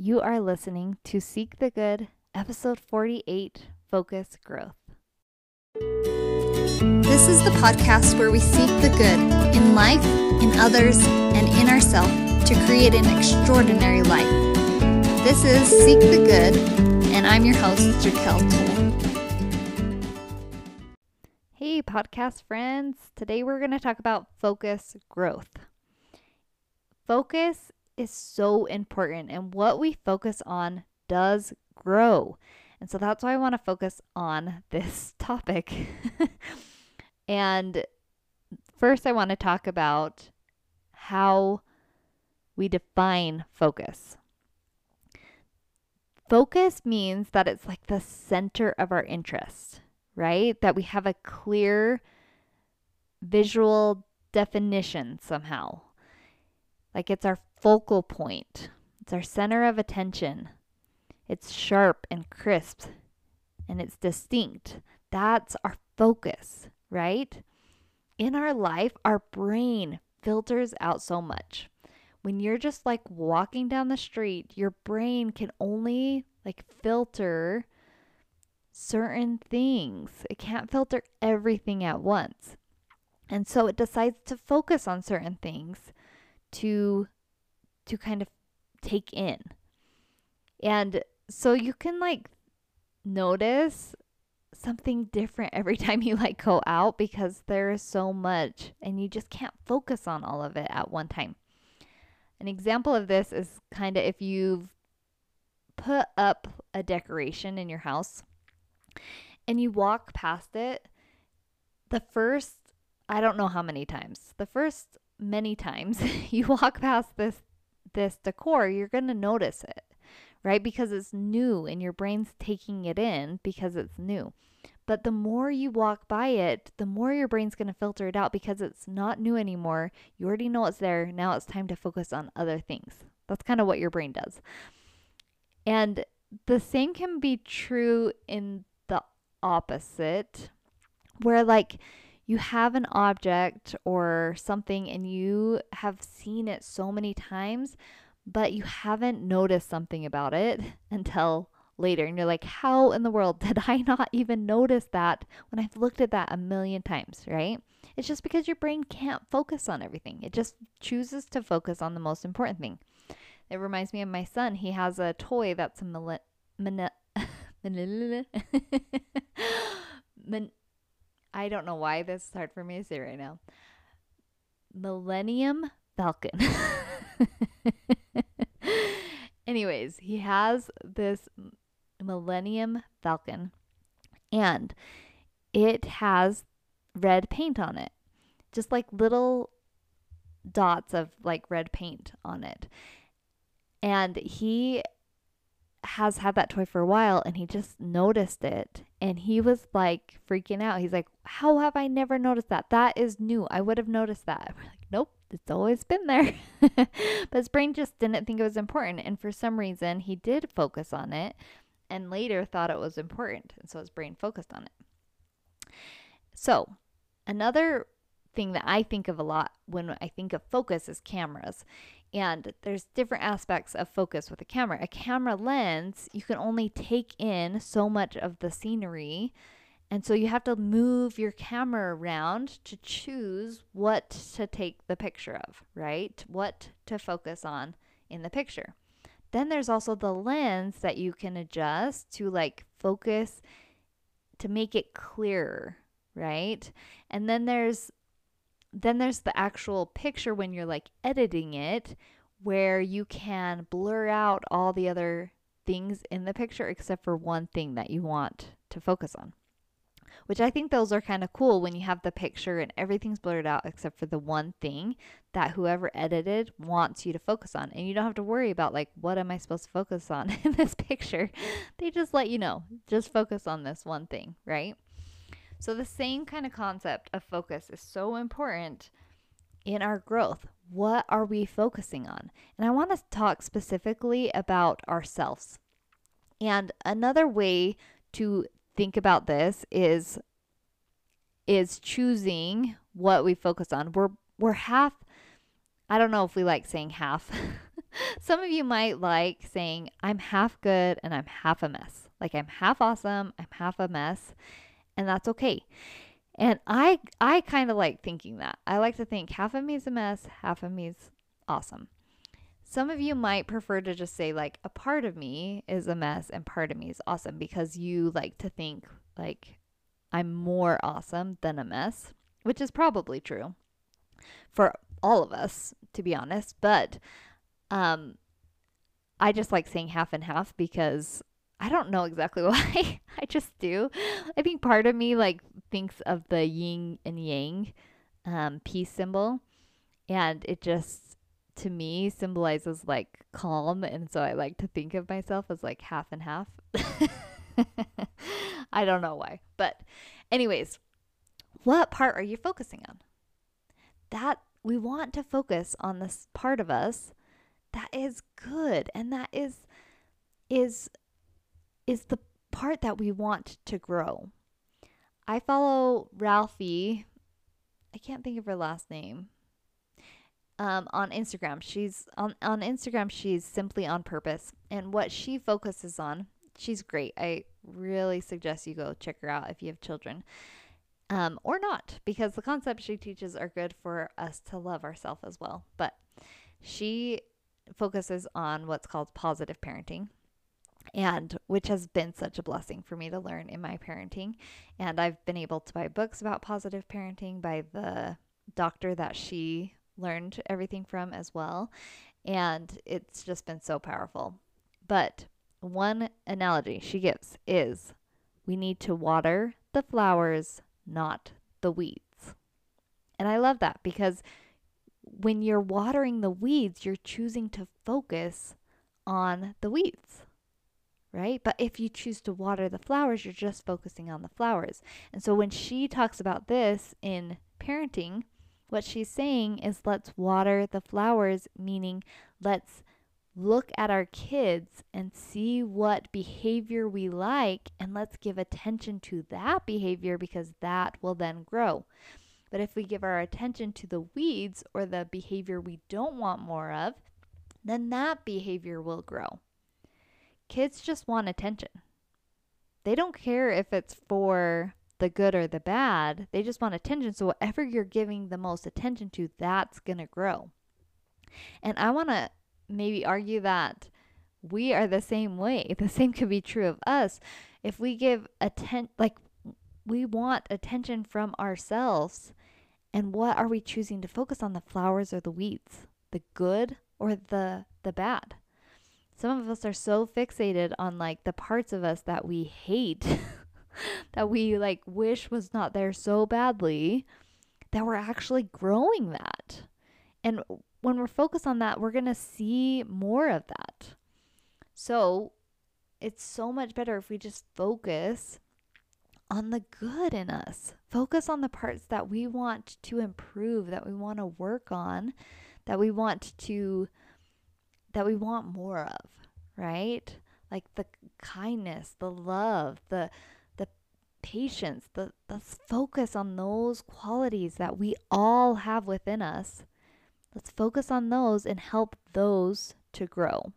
You are listening to Seek the Good, episode 48 Focus Growth. This is the podcast where we seek the good in life, in others, and in ourselves to create an extraordinary life. This is Seek the Good, and I'm your host, Jaquel Toole. Hey, podcast friends. Today we're going to talk about focus growth. Focus is so important, and what we focus on does grow. And so that's why I want to focus on this topic. and first, I want to talk about how we define focus. Focus means that it's like the center of our interest, right? That we have a clear visual definition somehow. Like it's our focal point, it's our center of attention. It's sharp and crisp and it's distinct. That's our focus, right? In our life, our brain filters out so much. When you're just like walking down the street, your brain can only like filter certain things. It can't filter everything at once. And so it decides to focus on certain things to to kind of take in. And so you can like notice something different every time you like go out because there is so much and you just can't focus on all of it at one time. An example of this is kind of if you've put up a decoration in your house and you walk past it, the first, I don't know how many times, the first many times you walk past this this decor, you're going to notice it, right? Because it's new and your brain's taking it in because it's new. But the more you walk by it, the more your brain's going to filter it out because it's not new anymore. You already know it's there. Now it's time to focus on other things. That's kind of what your brain does. And the same can be true in the opposite, where like you have an object or something and you have seen it so many times, but you haven't noticed something about it until later. And you're like, how in the world did I not even notice that when I've looked at that a million times, right? It's just because your brain can't focus on everything, it just chooses to focus on the most important thing. It reminds me of my son. He has a toy that's a mil- min- min- I don't know why this is hard for me to say right now. Millennium Falcon. Anyways, he has this Millennium Falcon and it has red paint on it. Just like little dots of like red paint on it. And he has had that toy for a while and he just noticed it and he was like freaking out. He's like, How have I never noticed that? That is new. I would have noticed that. We're like, Nope, it's always been there. but his brain just didn't think it was important. And for some reason, he did focus on it and later thought it was important. And so his brain focused on it. So, another thing that I think of a lot when I think of focus is cameras. And there's different aspects of focus with a camera. A camera lens, you can only take in so much of the scenery. And so you have to move your camera around to choose what to take the picture of, right? What to focus on in the picture. Then there's also the lens that you can adjust to like focus to make it clearer, right? And then there's then there's the actual picture when you're like editing it where you can blur out all the other things in the picture except for one thing that you want to focus on. Which I think those are kind of cool when you have the picture and everything's blurred out except for the one thing that whoever edited wants you to focus on. And you don't have to worry about, like, what am I supposed to focus on in this picture? They just let you know, just focus on this one thing, right? So, the same kind of concept of focus is so important in our growth. What are we focusing on? And I want to talk specifically about ourselves. And another way to think about this is is choosing what we focus on. We're we're half I don't know if we like saying half. Some of you might like saying, I'm half good and I'm half a mess. Like I'm half awesome, I'm half a mess, and that's okay. And I I kind of like thinking that. I like to think half of me is a mess, half of me is awesome. Some of you might prefer to just say like a part of me is a mess and part of me is awesome because you like to think like I'm more awesome than a mess, which is probably true for all of us to be honest, but um I just like saying half and half because I don't know exactly why. I just do. I think part of me like thinks of the yin and yang um, peace symbol, and it just to me symbolizes like calm, and so I like to think of myself as like half and half. I don't know why, but anyways, what part are you focusing on? That we want to focus on this part of us that is good and that is is is the part that we want to grow. I follow Ralphie. I can't think of her last name. Um, on Instagram, she's on on Instagram. She's simply on purpose, and what she focuses on, she's great. I really suggest you go check her out if you have children, um, or not, because the concepts she teaches are good for us to love ourselves as well. But she focuses on what's called positive parenting, and which has been such a blessing for me to learn in my parenting. And I've been able to buy books about positive parenting by the doctor that she learned everything from as well. And it's just been so powerful. But one analogy she gives is we need to water the flowers, not the weeds. And I love that because when you're watering the weeds, you're choosing to focus on the weeds right? But if you choose to water the flowers, you're just focusing on the flowers. And so when she talks about this in parenting, what she's saying is let's water the flowers, meaning let's look at our kids and see what behavior we like and let's give attention to that behavior because that will then grow. But if we give our attention to the weeds or the behavior we don't want more of, then that behavior will grow kids just want attention. They don't care if it's for the good or the bad. They just want attention. So, whatever you're giving the most attention to, that's going to grow. And I want to maybe argue that we are the same way. The same could be true of us. If we give attention, like we want attention from ourselves, and what are we choosing to focus on the flowers or the weeds? The good or the the bad? Some of us are so fixated on like the parts of us that we hate that we like wish was not there so badly that we're actually growing that. And when we're focused on that, we're going to see more of that. So, it's so much better if we just focus on the good in us. Focus on the parts that we want to improve, that we want to work on, that we want to that we want more of, right? Like the kindness, the love, the the patience, the let's focus on those qualities that we all have within us. Let's focus on those and help those to grow.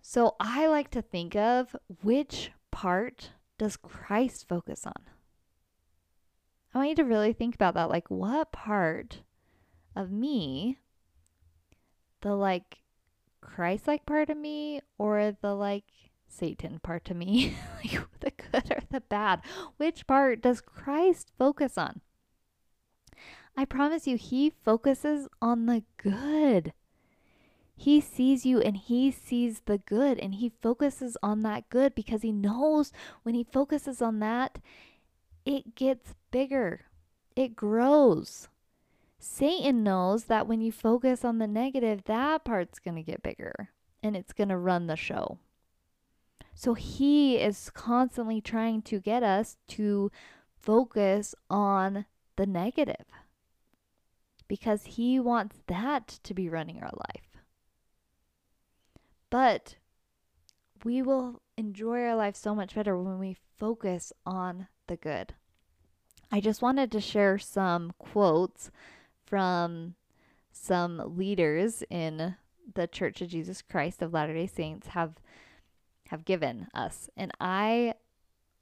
So I like to think of which part does Christ focus on? I want you to really think about that. Like, what part of me the like Christ like part of me or the like Satan part of me? like the good or the bad? Which part does Christ focus on? I promise you, he focuses on the good. He sees you and he sees the good and he focuses on that good because he knows when he focuses on that, it gets bigger, it grows. Satan knows that when you focus on the negative, that part's going to get bigger and it's going to run the show. So he is constantly trying to get us to focus on the negative because he wants that to be running our life. But we will enjoy our life so much better when we focus on the good. I just wanted to share some quotes from some leaders in the Church of Jesus Christ of Latter-day Saints have have given us. And I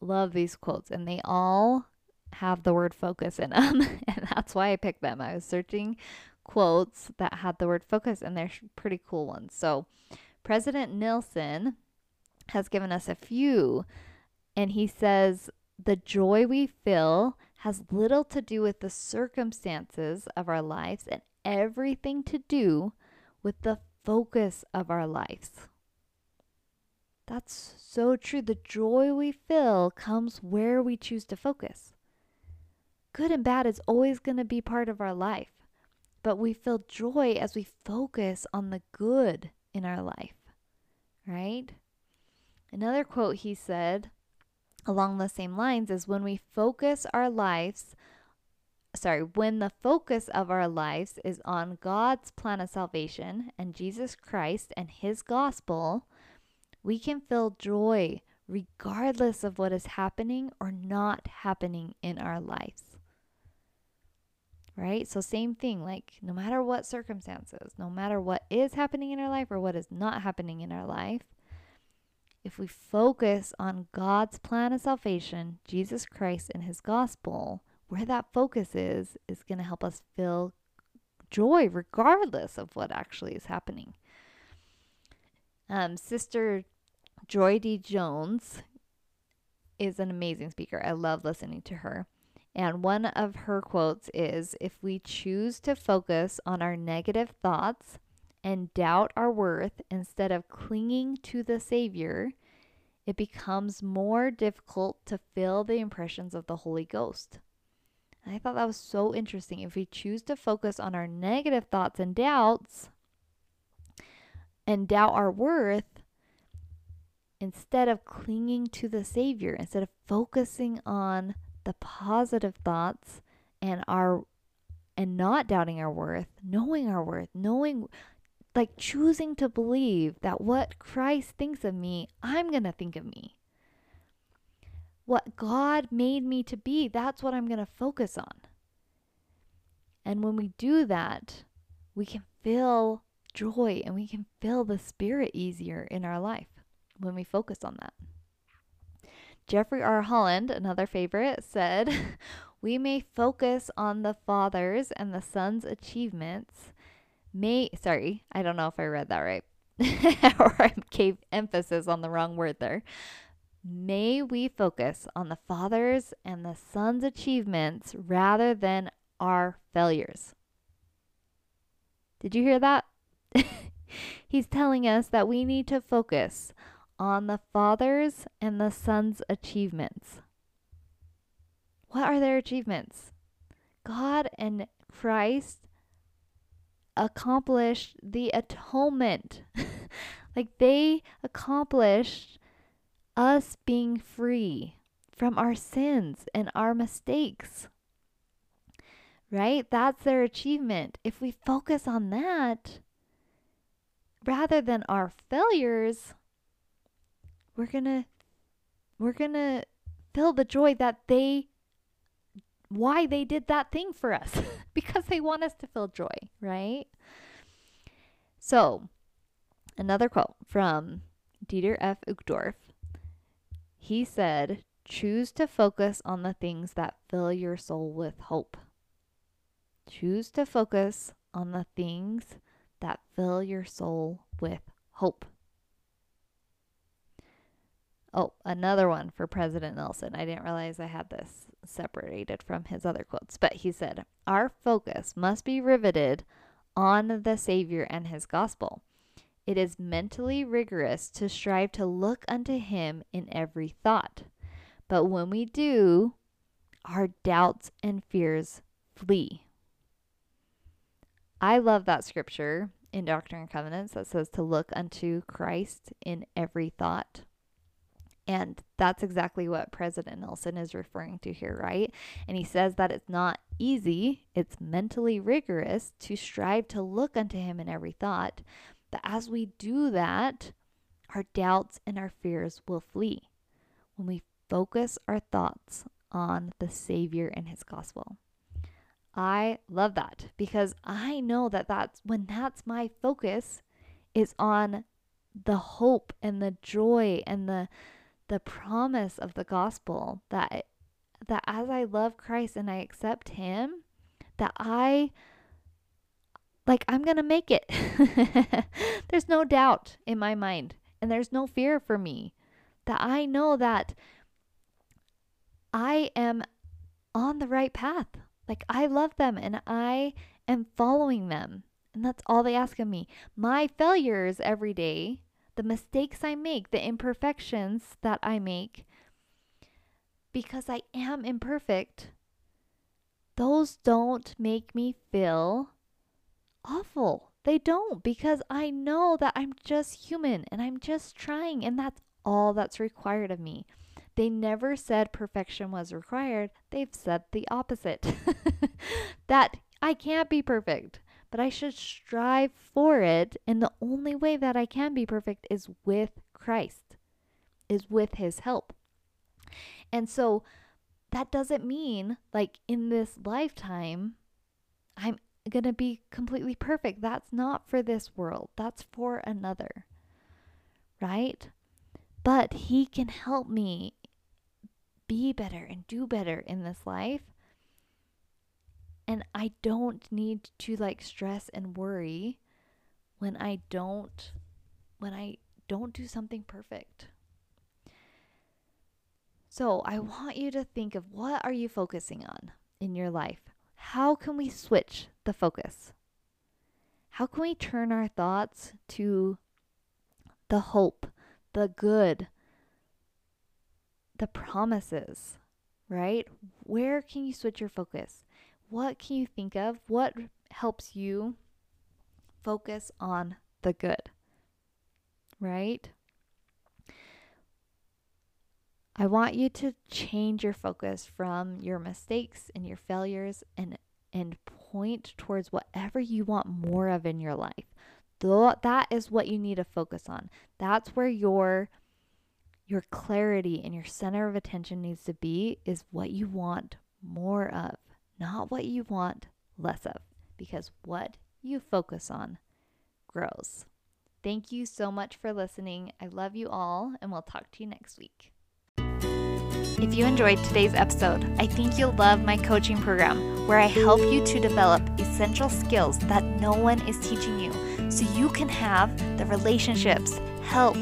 love these quotes and they all have the word focus in them. and that's why I picked them. I was searching quotes that had the word focus and they're pretty cool ones. So, President Nelson has given us a few and he says the joy we feel has little to do with the circumstances of our lives and everything to do with the focus of our lives. That's so true. The joy we feel comes where we choose to focus. Good and bad is always going to be part of our life, but we feel joy as we focus on the good in our life, right? Another quote he said along the same lines is when we focus our lives sorry, when the focus of our lives is on God's plan of salvation and Jesus Christ and his gospel, we can feel joy regardless of what is happening or not happening in our lives. Right? So, same thing, like no matter what circumstances, no matter what is happening in our life or what is not happening in our life, if we focus on God's plan of salvation, Jesus Christ and his gospel, where that focus is, is going to help us feel joy regardless of what actually is happening. Um, Sister Joy D. Jones is an amazing speaker. I love listening to her. And one of her quotes is If we choose to focus on our negative thoughts and doubt our worth instead of clinging to the Savior, it becomes more difficult to feel the impressions of the Holy Ghost. And I thought that was so interesting. If we choose to focus on our negative thoughts and doubts and doubt our worth, instead of clinging to the Savior, instead of focusing on the positive thoughts and our and not doubting our worth, knowing our worth, knowing like choosing to believe that what Christ thinks of me, I'm going to think of me. What God made me to be, that's what I'm going to focus on. And when we do that, we can feel joy and we can feel the Spirit easier in our life when we focus on that. Jeffrey R. Holland, another favorite, said, We may focus on the Father's and the Son's achievements. May, sorry, I don't know if I read that right. or I gave emphasis on the wrong word there. May we focus on the Father's and the Son's achievements rather than our failures. Did you hear that? He's telling us that we need to focus on the Father's and the Son's achievements. What are their achievements? God and Christ accomplished the atonement. like they accomplished us being free from our sins and our mistakes. Right? That's their achievement. If we focus on that rather than our failures, we're going to we're going to feel the joy that they why they did that thing for us because they want us to feel joy, right? So, another quote from Dieter F. Uchtdorf. He said, Choose to focus on the things that fill your soul with hope. Choose to focus on the things that fill your soul with hope. Oh, another one for President Nelson. I didn't realize I had this separated from his other quotes, but he said, Our focus must be riveted on the Savior and his gospel. It is mentally rigorous to strive to look unto him in every thought. But when we do, our doubts and fears flee. I love that scripture in Doctrine and Covenants that says to look unto Christ in every thought. And that's exactly what President Nelson is referring to here, right? And he says that it's not easy, it's mentally rigorous to strive to look unto him in every thought. But as we do that, our doubts and our fears will flee when we focus our thoughts on the Savior and his gospel. I love that because I know that that's when that's my focus, is on the hope and the joy and the the promise of the gospel that that as I love Christ and I accept him that I like I'm going to make it. there's no doubt in my mind and there's no fear for me that I know that I am on the right path. Like I love them and I am following them. And that's all they ask of me. My failures every day, the mistakes I make, the imperfections that I make, because I am imperfect, those don't make me feel awful. They don't because I know that I'm just human and I'm just trying, and that's all that's required of me. They never said perfection was required. They've said the opposite. that I can't be perfect, but I should strive for it. And the only way that I can be perfect is with Christ, is with his help. And so that doesn't mean like in this lifetime, I'm going to be completely perfect. That's not for this world, that's for another. Right? But he can help me be better and do better in this life. And I don't need to like stress and worry when I don't when I don't do something perfect. So, I want you to think of what are you focusing on in your life? How can we switch the focus? How can we turn our thoughts to the hope, the good, the promises, right? Where can you switch your focus? What can you think of? What helps you focus on the good, right? I want you to change your focus from your mistakes and your failures and and point towards whatever you want more of in your life. That is what you need to focus on. That's where your your clarity and your center of attention needs to be is what you want more of, not what you want less of, because what you focus on grows. Thank you so much for listening. I love you all, and we'll talk to you next week. If you enjoyed today's episode, I think you'll love my coaching program where I help you to develop essential skills that no one is teaching you so you can have the relationships, help,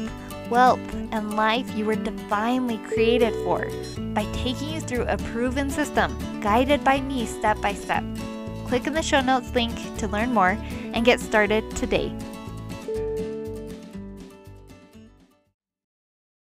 wealth, and life you were divinely created for by taking you through a proven system guided by me step by step. Click in the show notes link to learn more and get started today.